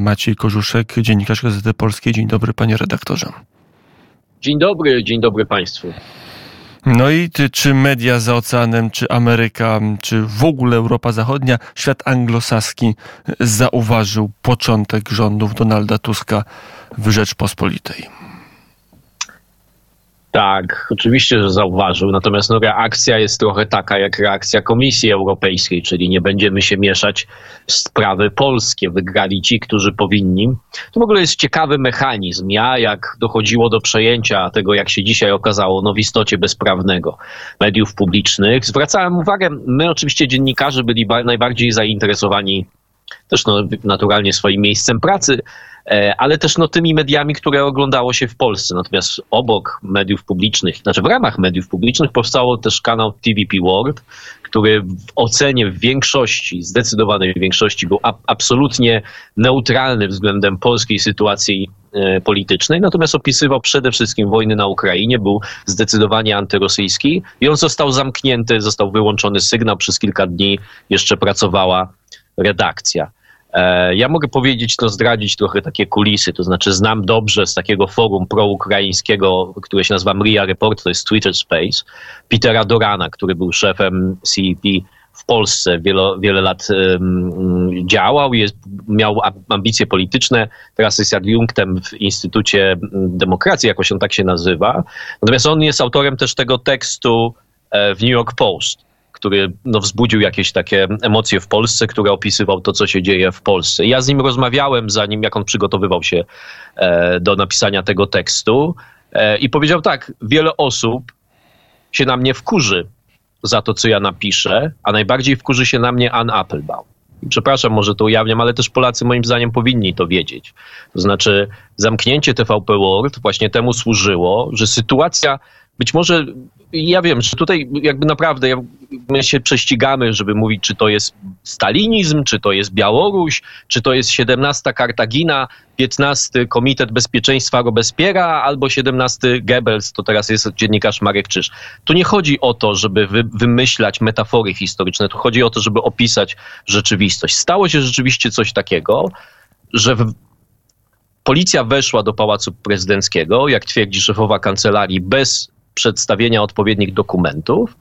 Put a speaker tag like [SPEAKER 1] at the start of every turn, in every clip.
[SPEAKER 1] Maciej Korzuszek, dziennikarz Gazety Polskiej. Dzień dobry, panie redaktorze.
[SPEAKER 2] Dzień dobry, dzień dobry państwu.
[SPEAKER 1] No i ty, czy media za oceanem, czy Ameryka, czy w ogóle Europa Zachodnia, świat anglosaski zauważył początek rządów Donalda Tuska w Rzeczpospolitej?
[SPEAKER 2] Tak, oczywiście, że zauważył. Natomiast no, reakcja jest trochę taka jak reakcja Komisji Europejskiej, czyli nie będziemy się mieszać w sprawy polskie. Wygrali ci, którzy powinni. To w ogóle jest ciekawy mechanizm. Ja, jak dochodziło do przejęcia tego, jak się dzisiaj okazało, no w istocie bezprawnego mediów publicznych, zwracałem uwagę, my oczywiście dziennikarze byli najbardziej zainteresowani też no, naturalnie swoim miejscem pracy, ale też no, tymi mediami, które oglądało się w Polsce. Natomiast obok mediów publicznych, znaczy w ramach mediów publicznych powstało też kanał TVP World, który w ocenie w większości, zdecydowanej większości był a, absolutnie neutralny względem polskiej sytuacji e, politycznej, natomiast opisywał przede wszystkim wojny na Ukrainie, był zdecydowanie antyrosyjski i on został zamknięty, został wyłączony sygnał, przez kilka dni jeszcze pracowała redakcja. E, ja mogę powiedzieć, to zdradzić trochę takie kulisy, to znaczy znam dobrze z takiego forum proukraińskiego, które się nazywa Mria Report, to jest Twitter Space, Petera Dorana, który był szefem CEP w Polsce, wiele, wiele lat um, działał, jest, miał ambicje polityczne, teraz jest adiunktem w Instytucie Demokracji, jakoś on tak się nazywa. Natomiast on jest autorem też tego tekstu e, w New York Post który no, wzbudził jakieś takie emocje w Polsce, który opisywał to, co się dzieje w Polsce. Ja z nim rozmawiałem, zanim jak on przygotowywał się e, do napisania tego tekstu e, i powiedział tak, wiele osób się na mnie wkurzy za to, co ja napiszę, a najbardziej wkurzy się na mnie Ann Applebaum. Przepraszam, może to ujawniam, ale też Polacy moim zdaniem powinni to wiedzieć. To znaczy, zamknięcie TVP World właśnie temu służyło, że sytuacja być może ja wiem, że tutaj jakby naprawdę my się prześcigamy, żeby mówić, czy to jest stalinizm, czy to jest Białoruś, czy to jest 17 Kartagina, 15 Komitet Bezpieczeństwa Robespiera albo 17 Goebbels, to teraz jest dziennikarz Marek Czyż. Tu nie chodzi o to, żeby wy, wymyślać metafory historyczne, tu chodzi o to, żeby opisać rzeczywistość. Stało się rzeczywiście coś takiego, że w, policja weszła do Pałacu Prezydenckiego, jak twierdzi szefowa kancelarii, bez przedstawienia odpowiednich dokumentów.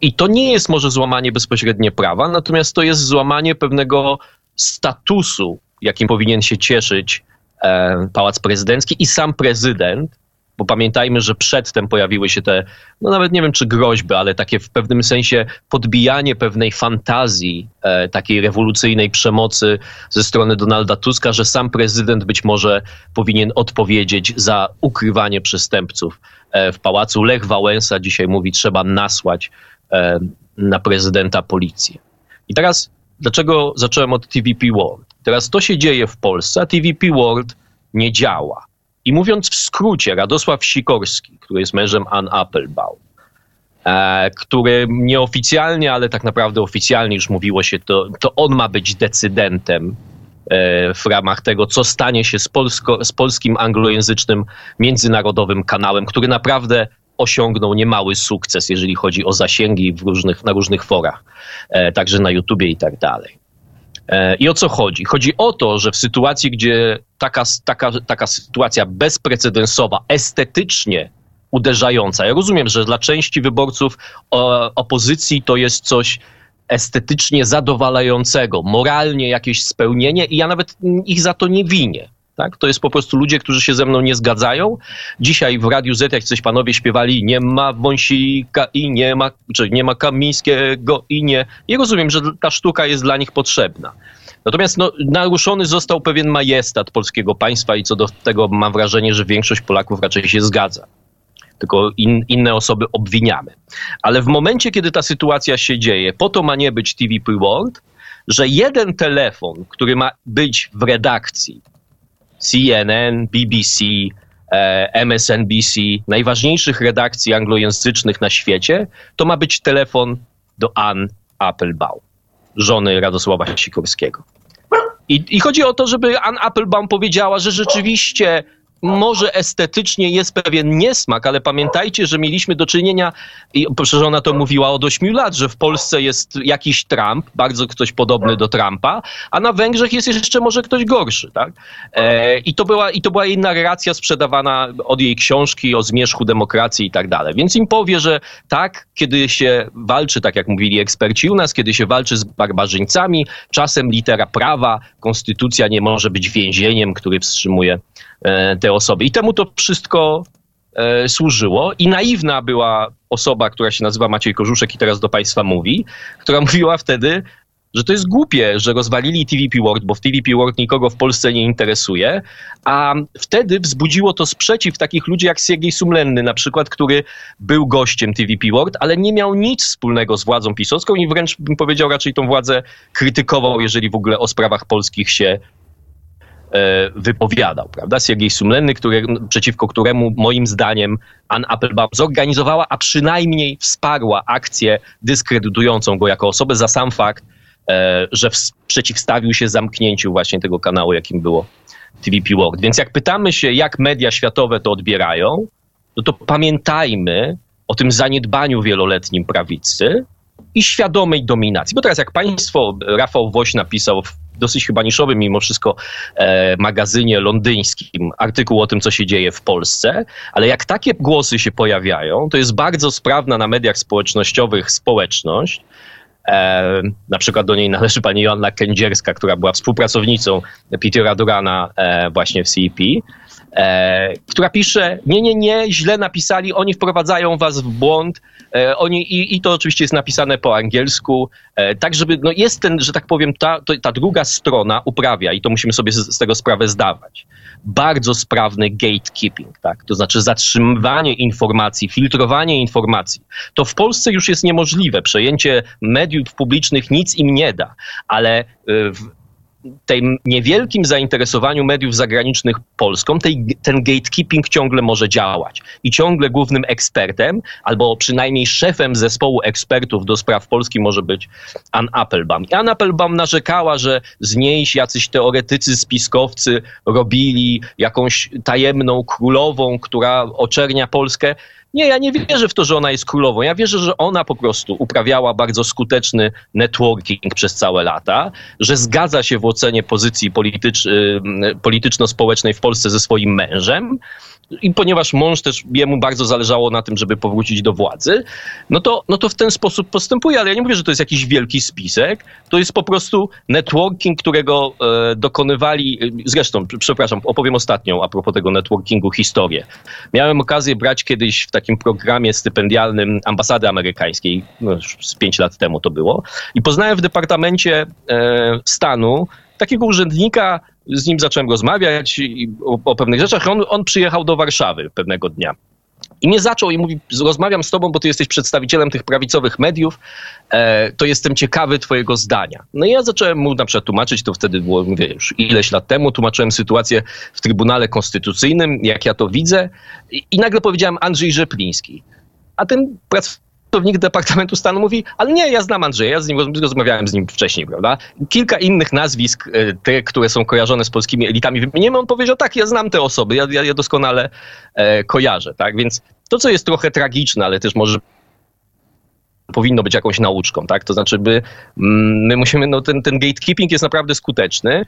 [SPEAKER 2] I to nie jest może złamanie bezpośrednie prawa, natomiast to jest złamanie pewnego statusu, jakim powinien się cieszyć e, Pałac Prezydencki i sam prezydent, bo pamiętajmy, że przedtem pojawiły się te, no nawet nie wiem czy groźby, ale takie w pewnym sensie podbijanie pewnej fantazji, e, takiej rewolucyjnej przemocy ze strony Donalda Tuska, że sam prezydent być może powinien odpowiedzieć za ukrywanie przestępców e, w pałacu. Lech Wałęsa dzisiaj mówi, trzeba nasłać e, na prezydenta policję. I teraz, dlaczego zacząłem od TVP World? Teraz to się dzieje w Polsce, a TVP World nie działa. I mówiąc w skrócie, Radosław Sikorski, który jest mężem Ann Applebaum, e, który nieoficjalnie, ale tak naprawdę oficjalnie już mówiło się, to, to on ma być decydentem e, w ramach tego, co stanie się z, polsko, z polskim anglojęzycznym międzynarodowym kanałem, który naprawdę osiągnął niemały sukces, jeżeli chodzi o zasięgi w różnych, na różnych forach, e, także na YouTubie i tak dalej. E, I o co chodzi? Chodzi o to, że w sytuacji, gdzie taka, taka, taka sytuacja bezprecedensowa, estetycznie uderzająca, ja rozumiem, że dla części wyborców opozycji to jest coś estetycznie zadowalającego, moralnie jakieś spełnienie i ja nawet ich za to nie winię. Tak? To jest po prostu ludzie, którzy się ze mną nie zgadzają. Dzisiaj w Radiu Z, jak coś panowie śpiewali, nie ma Wąsika i nie ma, czy nie ma Kamińskiego i nie. I rozumiem, że ta sztuka jest dla nich potrzebna. Natomiast no, naruszony został pewien majestat polskiego państwa i co do tego mam wrażenie, że większość Polaków raczej się zgadza. Tylko in, inne osoby obwiniamy. Ale w momencie, kiedy ta sytuacja się dzieje, po to ma nie być TVP World, że jeden telefon, który ma być w redakcji, CNN, BBC, e, MSNBC, najważniejszych redakcji anglojęzycznych na świecie, to ma być telefon do Ann Applebaum, żony Radosława Sikorskiego. I, I, chodzi o to, żeby Ann Applebaum powiedziała, że rzeczywiście może estetycznie jest pewien niesmak, ale pamiętajcie, że mieliśmy do czynienia, i że ona to mówiła od 8 lat, że w Polsce jest jakiś Trump, bardzo ktoś podobny do Trumpa, a na Węgrzech jest jeszcze może ktoś gorszy, tak? E, i, to była, I to była jej narracja sprzedawana od jej książki o zmierzchu demokracji i tak dalej. Więc im powie, że tak, kiedy się walczy, tak jak mówili eksperci u nas, kiedy się walczy z barbarzyńcami, czasem litera prawa, konstytucja nie może być więzieniem, który wstrzymuje te osoby. I temu to wszystko e, służyło. I naiwna była osoba, która się nazywa Maciej Korzuszek i teraz do Państwa mówi, która mówiła wtedy, że to jest głupie, że rozwalili TVP World, bo w TVP World nikogo w Polsce nie interesuje, a wtedy wzbudziło to sprzeciw takich ludzi jak Siergiej Sumlenny na przykład, który był gościem TVP World, ale nie miał nic wspólnego z władzą pisowską i wręcz bym powiedział raczej tą władzę krytykował, jeżeli w ogóle o sprawach polskich się e, wypowiadał, prawda? Siergiej Sumlenny, który, przeciwko któremu moim zdaniem Ann Applebaum zorganizowała, a przynajmniej wsparła akcję dyskredytującą go jako osobę za sam fakt, E, że przeciwstawił się zamknięciu właśnie tego kanału, jakim było TVP World. Więc jak pytamy się, jak media światowe to odbierają, no to pamiętajmy o tym zaniedbaniu wieloletnim prawicy i świadomej dominacji. Bo teraz jak państwo, Rafał Woś napisał w dosyć chyba niszowym mimo wszystko e, magazynie londyńskim artykuł o tym, co się dzieje w Polsce, ale jak takie głosy się pojawiają, to jest bardzo sprawna na mediach społecznościowych społeczność, E, na przykład do niej należy pani Joanna Kędzierska, która była współpracownicą Petera Durana e, właśnie w CEP, e, która pisze, nie, nie, nie, źle napisali, oni wprowadzają was w błąd, e, oni, i, i, to oczywiście jest napisane po angielsku, e, tak żeby, no jest ten, że tak powiem, ta, to, ta druga strona uprawia i to musimy sobie z, z tego sprawę zdawać bardzo sprawny gatekeeping, tak? to znaczy zatrzymywanie informacji, filtrowanie informacji. To w Polsce już jest niemożliwe. Przejęcie mediów publicznych nic im nie da, ale y, w tym niewielkim zainteresowaniu mediów zagranicznych Polską tej, ten gatekeeping ciągle może działać. I ciągle głównym ekspertem, albo przynajmniej szefem zespołu ekspertów do spraw Polski może być Ann Applebaum. I Ann Applebaum narzekała, że z niej jacyś teoretycy, spiskowcy robili jakąś tajemną królową, która oczernia Polskę. Nie, ja nie wierzę w to, że ona jest królową. Ja wierzę, że ona po prostu uprawiała bardzo skuteczny networking przez całe lata, że zgadza się w ocenie pozycji politycz, y, polityczno-społecznej w Polsce ze swoim mężem i ponieważ mąż też jemu bardzo zależało na tym, żeby powrócić do władzy, no to, no to w ten sposób postępuje. Ale ja nie mówię, że to jest jakiś wielki spisek. To jest po prostu networking, którego e, dokonywali. Zresztą, przepraszam, opowiem ostatnią a propos tego networkingu historię. Miałem okazję brać kiedyś w takim programie stypendialnym ambasady amerykańskiej, no już z pięć lat temu to było, i poznałem w Departamencie e, Stanu takiego urzędnika, z nim zacząłem rozmawiać o, o pewnych rzeczach. On, on przyjechał do Warszawy pewnego dnia. I mnie zaczął i mówi, rozmawiam z tobą, bo ty jesteś przedstawicielem tych prawicowych mediów, e, to jestem ciekawy twojego zdania. No i ja zacząłem mu na przykład tłumaczyć, to wtedy było, mówię, już ileś lat temu, tłumaczyłem sytuację w Trybunale Konstytucyjnym, jak ja to widzę i, i nagle powiedziałem Andrzej Rzepliński. A ten pracownik pracownik Departamentu Stanu mówi, ale nie, ja znam Andrzeja, ja z nim rozmawiałem z nim wcześniej, prawda? Kilka innych nazwisk, e, te, które są kojarzone z polskimi elitami wymienimy, on powiedział, tak, ja znam te osoby, ja, ja je doskonale e, kojarzę, tak? Więc to, co jest trochę tragiczne, ale też może powinno być jakąś nauczką, tak? To znaczy, by, mm, my musimy, no ten, ten gatekeeping jest naprawdę skuteczny,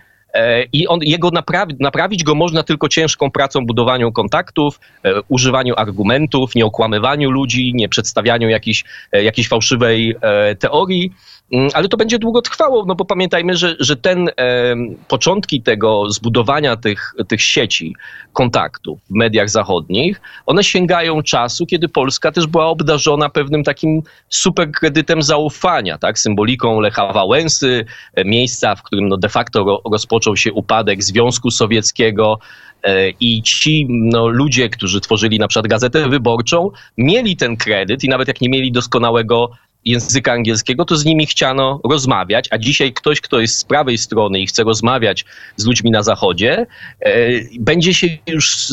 [SPEAKER 2] i on, jego naprawi, naprawić go można tylko ciężką pracą, budowaniu kontaktów, e, używaniu argumentów, nie okłamywaniu ludzi, nie przedstawianiu jakiejś, e, jakiejś fałszywej teorii. Mm, ale to będzie długo trwało, no bo pamiętajmy, że, że ten e, początki tego zbudowania tych, tych sieci kontaktów w mediach zachodnich, one sięgają czasu, kiedy Polska też była obdarzona pewnym takim super kredytem zaufania, tak, symboliką Lecha Wałęsy, e, miejsca, w którym no de facto ro, rozpoczął się upadek Związku Sowieckiego, e, i ci no, ludzie, którzy tworzyli na przykład Gazetę Wyborczą, mieli ten kredyt i nawet jak nie mieli doskonałego języka angielskiego, to z nimi chciano rozmawiać, a dzisiaj ktoś, kto jest z prawej strony i chce rozmawiać z ludźmi na zachodzie, e, będzie się już,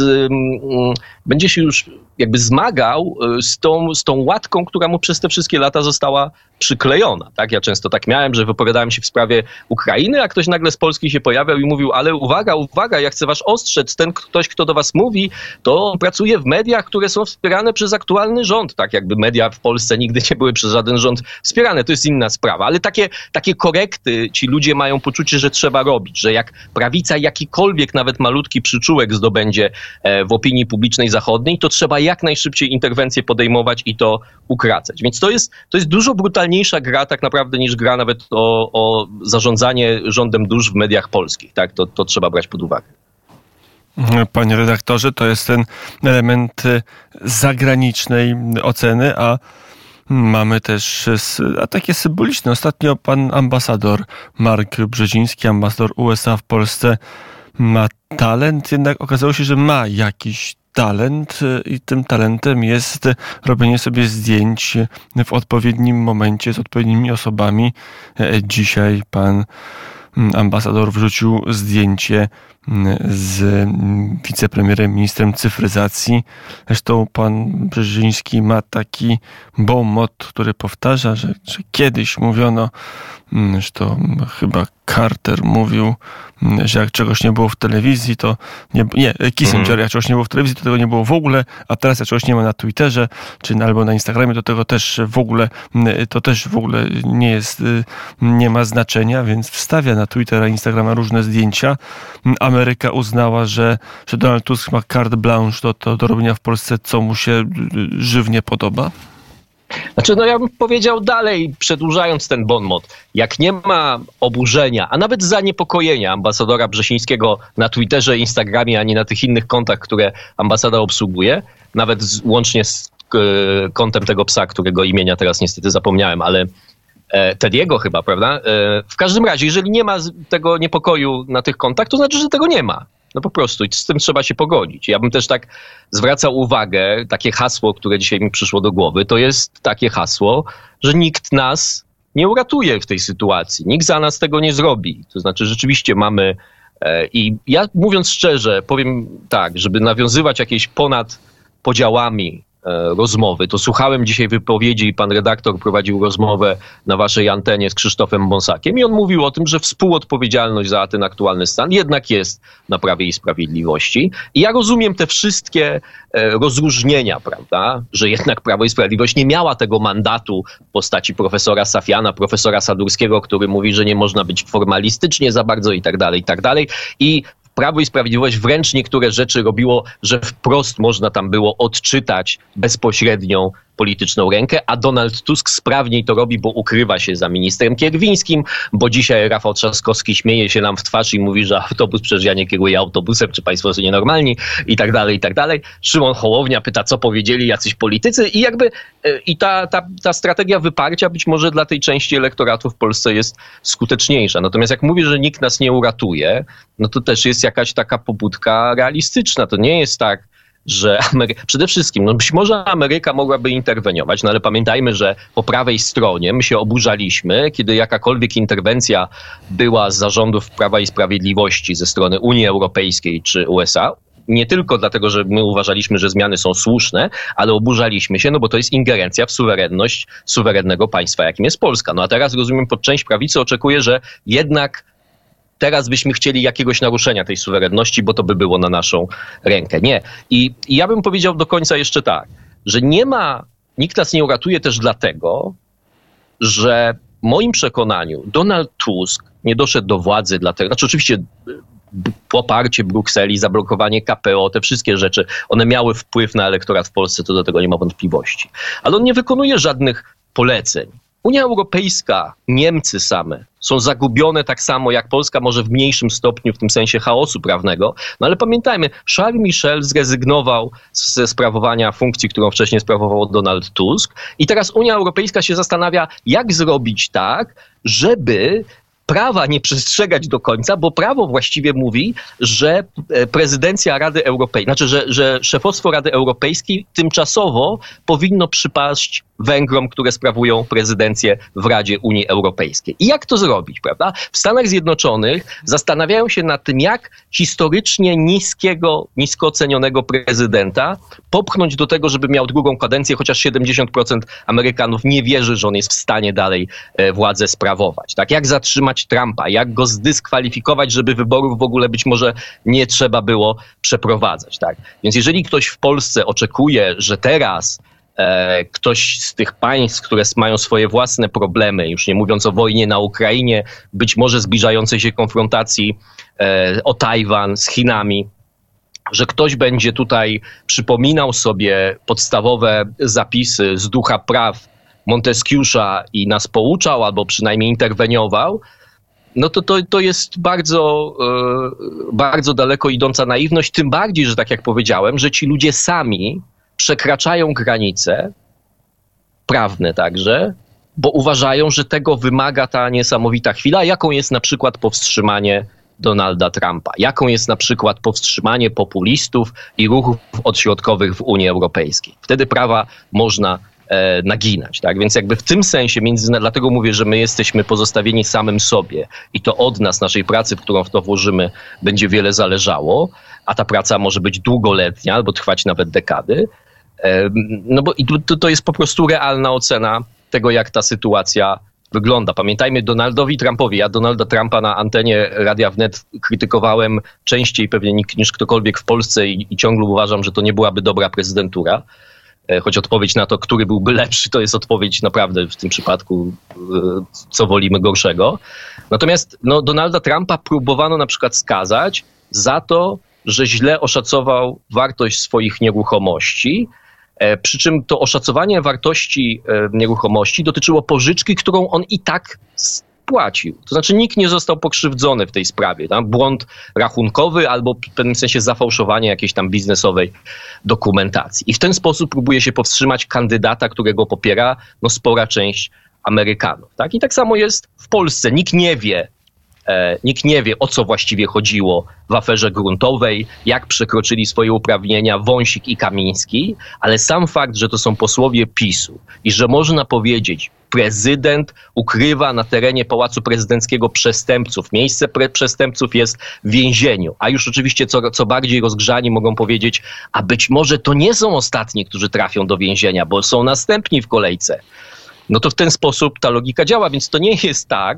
[SPEAKER 2] będzie się już jakby zmagał e, z tą, z tą łatką, która mu przez te wszystkie lata została przyklejona. Tak? Ja często tak miałem, że wypowiadałem się w sprawie Ukrainy, a ktoś nagle z Polski się pojawiał i mówił, ale uwaga, uwaga, ja chcę was ostrzec, ten ktoś, kto do was mówi, to pracuje w mediach, które są wspierane przez aktualny rząd. Tak jakby media w Polsce nigdy nie były przez żaden rząd wspierane, to jest inna sprawa. Ale takie, takie korekty ci ludzie mają poczucie, że trzeba robić, że jak prawica jakikolwiek nawet malutki przyczółek zdobędzie e, w opinii publicznej zachodniej, to trzeba jak najszybciej interwencje podejmować i to ukracać. Więc to jest, to jest dużo brutalniejsza gra tak naprawdę niż gra nawet o, o zarządzanie rządem dusz w mediach polskich. Tak? To, to trzeba brać pod uwagę.
[SPEAKER 1] Panie redaktorze, to jest ten element y, zagranicznej oceny, a mamy też a takie symboliczne. Ostatnio pan ambasador Mark Brzeziński, ambasador USA w Polsce, ma talent, jednak okazało się, że ma jakiś talent y, i tym talentem jest robienie sobie zdjęć w odpowiednim momencie z odpowiednimi osobami. E, dzisiaj pan mm, ambasador wrzucił zdjęcie z mm, wicepremierem, ministrem cyfryzacji. Zresztą pan Brzeziński ma taki bomot, który powtarza, że, że kiedyś mówiono, zresztą chyba Carter mówił, że jak czegoś nie było w telewizji, to nie, nie Kissinger, mhm. jak czegoś nie było w telewizji, to tego nie było w ogóle, a teraz jak czegoś nie ma na Twitterze, czy albo na Instagramie, to tego też w ogóle, to też w ogóle nie jest, y, nie ma znaczenia, więc wstawia na Twittera, Instagrama różne zdjęcia. Ameryka uznała, że, że Donald Tusk ma carte blanche do, do, do robienia w Polsce, co mu się y, żywnie podoba.
[SPEAKER 2] Znaczy, no ja bym powiedział dalej, przedłużając ten bon mot, jak nie ma oburzenia, a nawet zaniepokojenia ambasadora Brzesińskiego na Twitterze, Instagramie, ani na tych innych kontach, które ambasada obsługuje, nawet z, łącznie z e, kontem tego psa, którego imienia teraz niestety zapomniałem, ale Tediego chyba, prawda? E, w każdym razie, jeżeli nie ma tego niepokoju na tych kontach, to znaczy, że tego nie ma. No po prostu i z tym trzeba się pogodzić. Ja bym też tak zwracał uwagę, takie hasło, które dzisiaj mi przyszło do głowy, to jest takie hasło, że nikt nas nie uratuje w tej sytuacji. Nikt za nas tego nie zrobi. To znaczy rzeczywiście mamy e, i ja mówiąc szczerze, powiem tak, żeby nawiązywać jakieś ponad podziałami E, rozmowy. To słuchałem dzisiaj wypowiedzi pan redaktor prowadził rozmowę na waszej antenie z Krzysztofem Bonsakiem i on mówił o tym, że współodpowiedzialność za ten aktualny stan jednak jest na Prawie i Sprawiedliwości. I ja rozumiem te wszystkie e, rozróżnienia, prawda, że jednak Prawo i Sprawiedliwość nie miała tego mandatu w postaci profesora Safiana, profesora Sadurskiego, który mówi, że nie można być formalistycznie za bardzo i tak dalej, i tak dalej. I Prawo i Sprawiedliwość wręcz niektóre rzeczy robiło, że wprost można tam było odczytać bezpośrednią polityczną rękę, a Donald Tusk sprawniej to robi, bo ukrywa się za ministrem Kierwińskim, bo dzisiaj Rafał Trzaskowski śmieje się nam w twarz i mówi, że autobus, przecież ja nie kieruję autobusem, czy państwo są nienormalni i tak dalej, i tak dalej. Szymon Hołownia pyta, co powiedzieli jacyś politycy i jakby e, i ta, ta, ta strategia wyparcia być może dla tej części elektoratu w Polsce jest skuteczniejsza. Natomiast jak mówię, że nikt nas nie uratuje, no to też jest jakaś taka pobudka realistyczna. To nie jest tak, że Amery... przede wszystkim, no być może Ameryka mogłaby interweniować, no ale pamiętajmy, że po prawej stronie my się oburzaliśmy, kiedy jakakolwiek interwencja była z zarządów Prawa i Sprawiedliwości ze strony Unii Europejskiej czy USA, nie tylko dlatego, że my uważaliśmy, że zmiany są słuszne, ale oburzaliśmy się, no bo to jest ingerencja w suwerenność suwerennego państwa, jakim jest Polska. No a teraz rozumiem, pod część prawicy oczekuje, że jednak teraz byśmy chcieli jakiegoś naruszenia tej suwerenności, bo to by było na naszą rękę. Nie. I, I ja bym powiedział do końca jeszcze tak, że nie ma, nikt nas nie uratuje też dlatego, że w moim przekonaniu Donald Tusk nie doszedł do władzy dlatego, znaczy oczywiście poparcie Brukseli, zablokowanie KPO, te wszystkie rzeczy, one miały wpływ na elektorat w Polsce, to do tego nie ma wątpliwości. Ale on nie wykonuje żadnych poleceń. Unia Europejska, Niemcy same są zagubione tak samo jak Polska, może w mniejszym stopniu w tym sensie chaosu prawnego. No ale pamiętajmy, Charles Michel zrezygnował ze sprawowania funkcji, którą wcześniej sprawował Donald Tusk i teraz Unia Europejska się zastanawia, jak zrobić tak, żeby prawa nie przestrzegać do końca, bo prawo właściwie mówi, że e, prezydencja Rady Europejskiej, znaczy, że, że szefostwo Rady Europejskiej tymczasowo powinno przypaść Węgrom, które sprawują prezydencję w Radzie Unii Europejskiej. I jak to zrobić, prawda? W Stanach Zjednoczonych zastanawiają się nad tym, jak historycznie niskiego, nisko ocenionego prezydenta popchnąć do tego, żeby miał drugą kadencję, chociaż 70% Amerykanów nie wierzy, że on jest w stanie dalej e, władzę sprawować. Tak? Jak zatrzymać Trumpa? Jak go zdyskwalifikować, żeby wyborów w ogóle być może nie trzeba było przeprowadzać? Tak? Więc jeżeli ktoś w Polsce oczekuje, że teraz E, ktoś z tych państw, które mają swoje własne problemy, już nie mówiąc o wojnie na Ukrainie, być może zbliżającej się konfrontacji e, o Tajwan z Chinami, że ktoś będzie tutaj przypominał sobie podstawowe zapisy z ducha praw Montesquieu'a i nas pouczał, albo przynajmniej interweniował, no to, to, to jest bardzo, e, bardzo daleko idąca naiwność, tym bardziej, że tak jak powiedziałem, że ci ludzie sami przekraczają granice prawne także, bo uważają, że tego wymaga ta niesamowita chwila, jaką jest na przykład powstrzymanie Donalda Trumpa, jaką jest na przykład powstrzymanie populistów i ruchów odśrodkowych w Unii Europejskiej. Wtedy prawa można naginać. Tak? Więc jakby w tym sensie, między, dlatego mówię, że my jesteśmy pozostawieni samym sobie i to od nas, naszej pracy, w którą w to włożymy, będzie wiele zależało, a ta praca może być długoletnia albo trwać nawet dekady. No bo to, to jest po prostu realna ocena tego, jak ta sytuacja wygląda. Pamiętajmy Donaldowi Trumpowi. Ja Donalda Trumpa na antenie Radia Wnet krytykowałem częściej pewnie niż ktokolwiek w Polsce i, i ciągle uważam, że to nie byłaby dobra prezydentura. E, choć odpowiedź na to, który byłby lepszy, to jest odpowiedź naprawdę w tym przypadku, e, co wolimy gorszego. Natomiast no, Donalda Trumpa próbowano na przykład skazać za to, że źle oszacował wartość swoich nieruchomości, E, przy czym to oszacowanie wartości nieruchomości dotyczyło pożyczki, którą on i tak spłacił. To znaczy nikt nie został pokrzywdzony w tej sprawie. Tam błąd rachunkowy albo w pewnym sensie zafałszowanie jakiejś tam biznesowej dokumentacji. I w ten sposób próbuje się powstrzymać kandydata, którego popiera no, spora część Amerykanów. Tak? I tak samo jest w Polsce. Nikt nie wie, nikt nie wie, o co właściwie chodziło w aferze gruntowej, jak przekroczyli swoje uprawnienia Wąsik i Kamiński, ale sam fakt, że to są posłowie PiSu i że można powiedzieć, prezydent ukrywa na terenie Pałacu Prezydenckiego przestępców. Miejsce przestępców jest w więzieniu. A już oczywiście co, co bardziej rozgrzani mogą powiedzieć, a być może to nie są ostatni, którzy trafią do więzienia, bo są następni w kolejce. No to w ten sposób ta logika działa, więc to nie jest tak,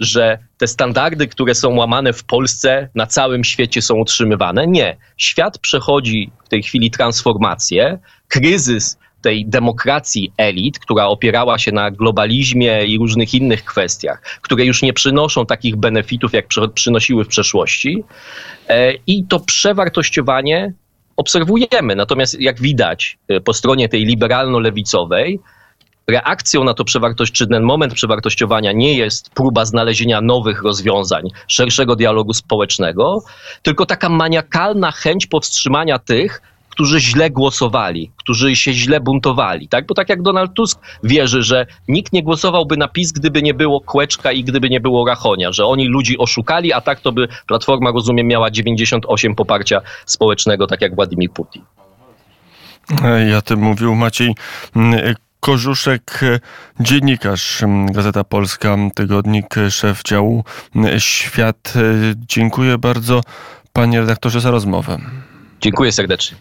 [SPEAKER 2] że te standardy, które są łamane w Polsce, na całym świecie są utrzymywane. Nie. Świat przechodzi w tej chwili transformację. Kryzys tej demokracji elit, która opierała się na globalizmie i różnych innych kwestiach, które już nie przynoszą takich benefitów, jak przynosiły w przeszłości. E, I to przewartościowanie obserwujemy. Natomiast jak widać e, po stronie tej liberalno-lewicowej, reakcją na to przewartość, ten moment przewartościowania nie jest próba znalezienia nowych rozwiązań, szerszego dialogu społecznego, tylko taka maniakalna chęć powstrzymania tych, którzy źle głosowali, którzy się źle buntowali, tak? Bo tak jak Donald Tusk wierzy, że nikt nie głosowałby na PiS, gdyby nie było Kłeczka i gdyby nie było Rachonia, że oni ludzi oszukali, a tak to by Platforma, rozumiem, miała 98 poparcia społecznego, tak jak Władimir Putin.
[SPEAKER 1] Ja tym mówił Maciej Korzuszek, dziennikarz Gazeta Polska, tygodnik, szef działu Świat. Dziękuję bardzo panie redaktorze za rozmowę.
[SPEAKER 2] Dziękuję serdecznie.